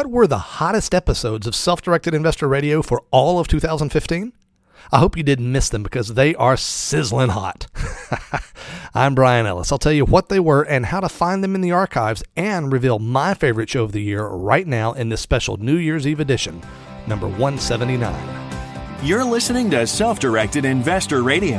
What were the hottest episodes of Self Directed Investor Radio for all of 2015? I hope you didn't miss them because they are sizzling hot. I'm Bryan Ellis. I'll tell you what they were and how to find them in the archives and reveal my favorite show of the year right now in this special New Year's Eve edition, number 179. You're listening to Self Directed Investor Radio,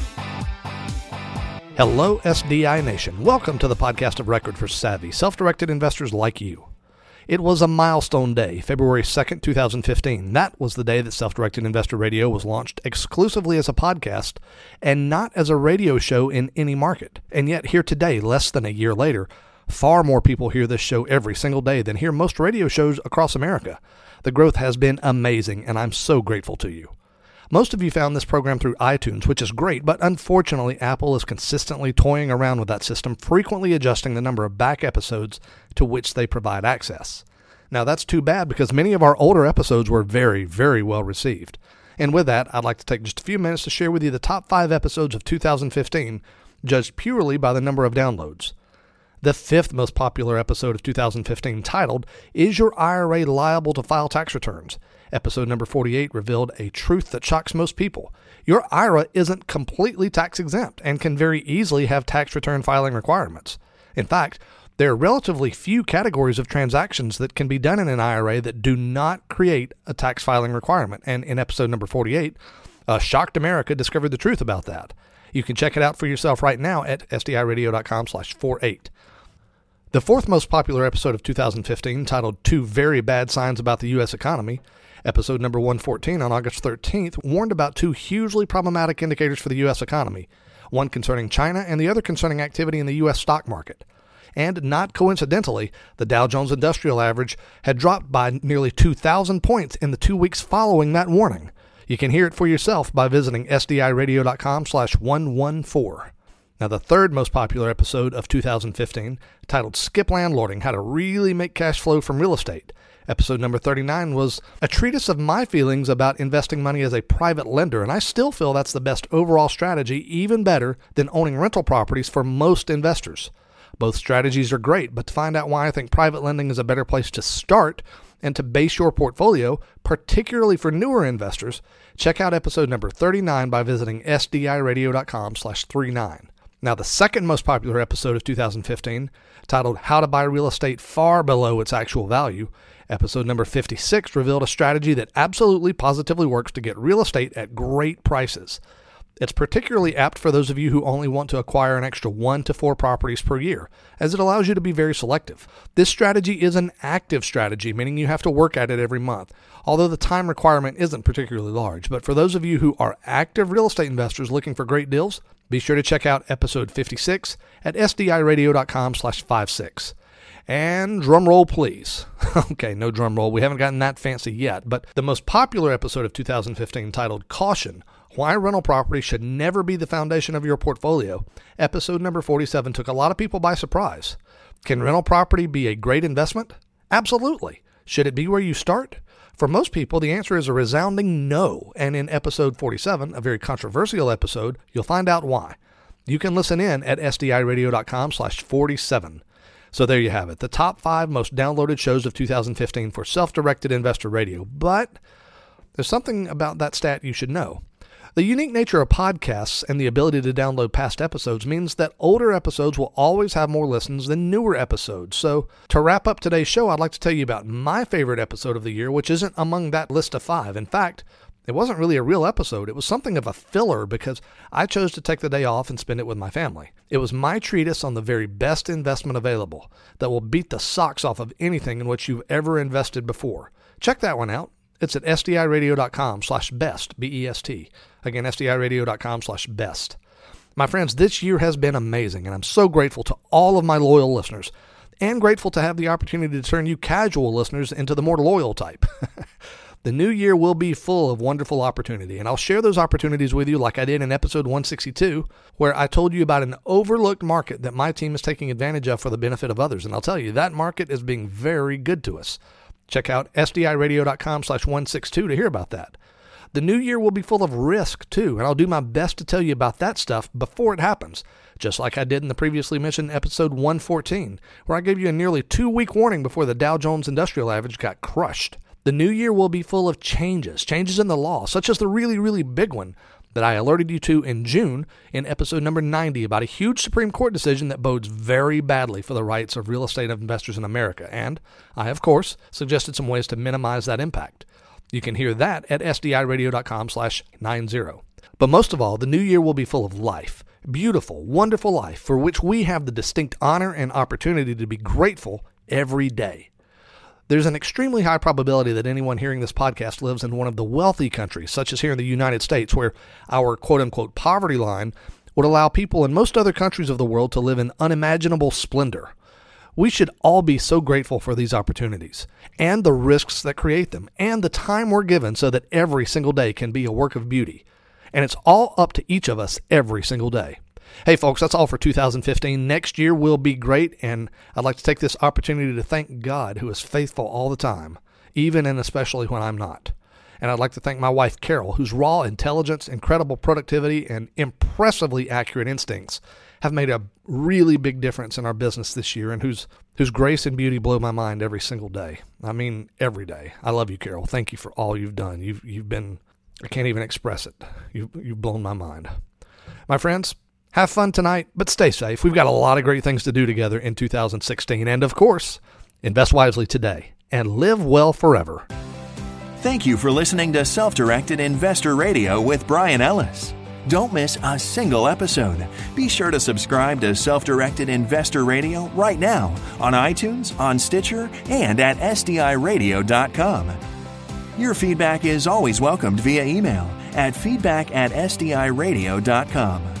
Hello, SDI Nation. Welcome to the podcast of record for savvy, self directed investors like you. It was a milestone day, February 2nd, 2015. That was the day that Self Directed Investor Radio was launched exclusively as a podcast and not as a radio show in any market. And yet, here today, less than a year later, far more people hear this show every single day than hear most radio shows across America. The growth has been amazing, and I'm so grateful to you. Most of you found this program through iTunes, which is great, but unfortunately, Apple is consistently toying around with that system, frequently adjusting the number of back episodes to which they provide access. Now, that's too bad because many of our older episodes were very, very well received. And with that, I'd like to take just a few minutes to share with you the top five episodes of 2015, judged purely by the number of downloads. The fifth most popular episode of 2015, titled, Is Your IRA Liable to File Tax Returns? Episode number 48 revealed a truth that shocks most people. Your IRA isn't completely tax exempt and can very easily have tax return filing requirements. In fact, there are relatively few categories of transactions that can be done in an IRA that do not create a tax filing requirement. And in episode number 48, uh, Shocked America discovered the truth about that. You can check it out for yourself right now at sdiradio.com slash 48. The fourth most popular episode of 2015, titled Two Very Bad Signs About the U.S. Economy, Episode number 114 on August 13th warned about two hugely problematic indicators for the U.S. economy one concerning China and the other concerning activity in the U.S. stock market. And not coincidentally, the Dow Jones Industrial Average had dropped by nearly 2,000 points in the two weeks following that warning. You can hear it for yourself by visiting sdiradio.com slash 114. Now, the third most popular episode of 2015, titled Skip Landlording How to Really Make Cash Flow from Real Estate, Episode number 39 was a treatise of my feelings about investing money as a private lender, and I still feel that's the best overall strategy, even better than owning rental properties for most investors. Both strategies are great, but to find out why I think private lending is a better place to start and to base your portfolio, particularly for newer investors, check out episode number 39 by visiting sdiradio.com/39. Now, the second most popular episode of 2015, titled How to Buy Real Estate Far Below Its Actual Value, Episode number 56 revealed a strategy that absolutely positively works to get real estate at great prices. It's particularly apt for those of you who only want to acquire an extra one to four properties per year, as it allows you to be very selective. This strategy is an active strategy, meaning you have to work at it every month, although the time requirement isn't particularly large. But for those of you who are active real estate investors looking for great deals, be sure to check out episode 56 at sdiradio.com slash 56. And drum roll, please. okay, no drum roll. We haven't gotten that fancy yet. But the most popular episode of 2015, titled Caution Why Rental Property Should Never Be the Foundation of Your Portfolio, episode number 47 took a lot of people by surprise. Can rental property be a great investment? Absolutely. Should it be where you start? For most people, the answer is a resounding no. And in episode 47, a very controversial episode, you'll find out why. You can listen in at sdiradio.com slash 47. So there you have it, the top five most downloaded shows of 2015 for self directed investor radio. But there's something about that stat you should know. The unique nature of podcasts and the ability to download past episodes means that older episodes will always have more listens than newer episodes. So, to wrap up today's show, I'd like to tell you about my favorite episode of the year, which isn't among that list of five. In fact, it wasn't really a real episode. It was something of a filler because I chose to take the day off and spend it with my family. It was my treatise on the very best investment available that will beat the socks off of anything in which you've ever invested before. Check that one out. It's at sdiradio.com slash best, B-E-S-T. Again, sdiradio.com slash best. My friends, this year has been amazing, and I'm so grateful to all of my loyal listeners and grateful to have the opportunity to turn you casual listeners into the more loyal type. The new year will be full of wonderful opportunity, and I'll share those opportunities with you like I did in episode 162, where I told you about an overlooked market that my team is taking advantage of for the benefit of others. And I'll tell you, that market is being very good to us. Check out sdiradio.com slash 162 to hear about that. The new year will be full of risk, too, and I'll do my best to tell you about that stuff before it happens, just like I did in the previously mentioned episode 114, where I gave you a nearly two week warning before the Dow Jones Industrial Average got crushed. The new year will be full of changes, changes in the law, such as the really, really big one that I alerted you to in June in episode number 90 about a huge Supreme Court decision that bodes very badly for the rights of real estate investors in America. And I, of course, suggested some ways to minimize that impact. You can hear that at sdiradio.com slash 90. But most of all, the new year will be full of life. Beautiful, wonderful life for which we have the distinct honor and opportunity to be grateful every day. There's an extremely high probability that anyone hearing this podcast lives in one of the wealthy countries, such as here in the United States, where our quote unquote poverty line would allow people in most other countries of the world to live in unimaginable splendor. We should all be so grateful for these opportunities and the risks that create them and the time we're given so that every single day can be a work of beauty. And it's all up to each of us every single day. Hey, folks, that's all for 2015. Next year will be great, and I'd like to take this opportunity to thank God, who is faithful all the time, even and especially when I'm not. And I'd like to thank my wife, Carol, whose raw intelligence, incredible productivity, and impressively accurate instincts have made a really big difference in our business this year, and whose, whose grace and beauty blow my mind every single day. I mean, every day. I love you, Carol. Thank you for all you've done. You've, you've been, I can't even express it. You've, you've blown my mind. My friends, have fun tonight, but stay safe. We've got a lot of great things to do together in 2016. And of course, invest wisely today and live well forever. Thank you for listening to Self Directed Investor Radio with Bryan Ellis. Don't miss a single episode. Be sure to subscribe to Self Directed Investor Radio right now on iTunes, on Stitcher, and at SDIRadio.com. Your feedback is always welcomed via email at feedback at SDIRadio.com.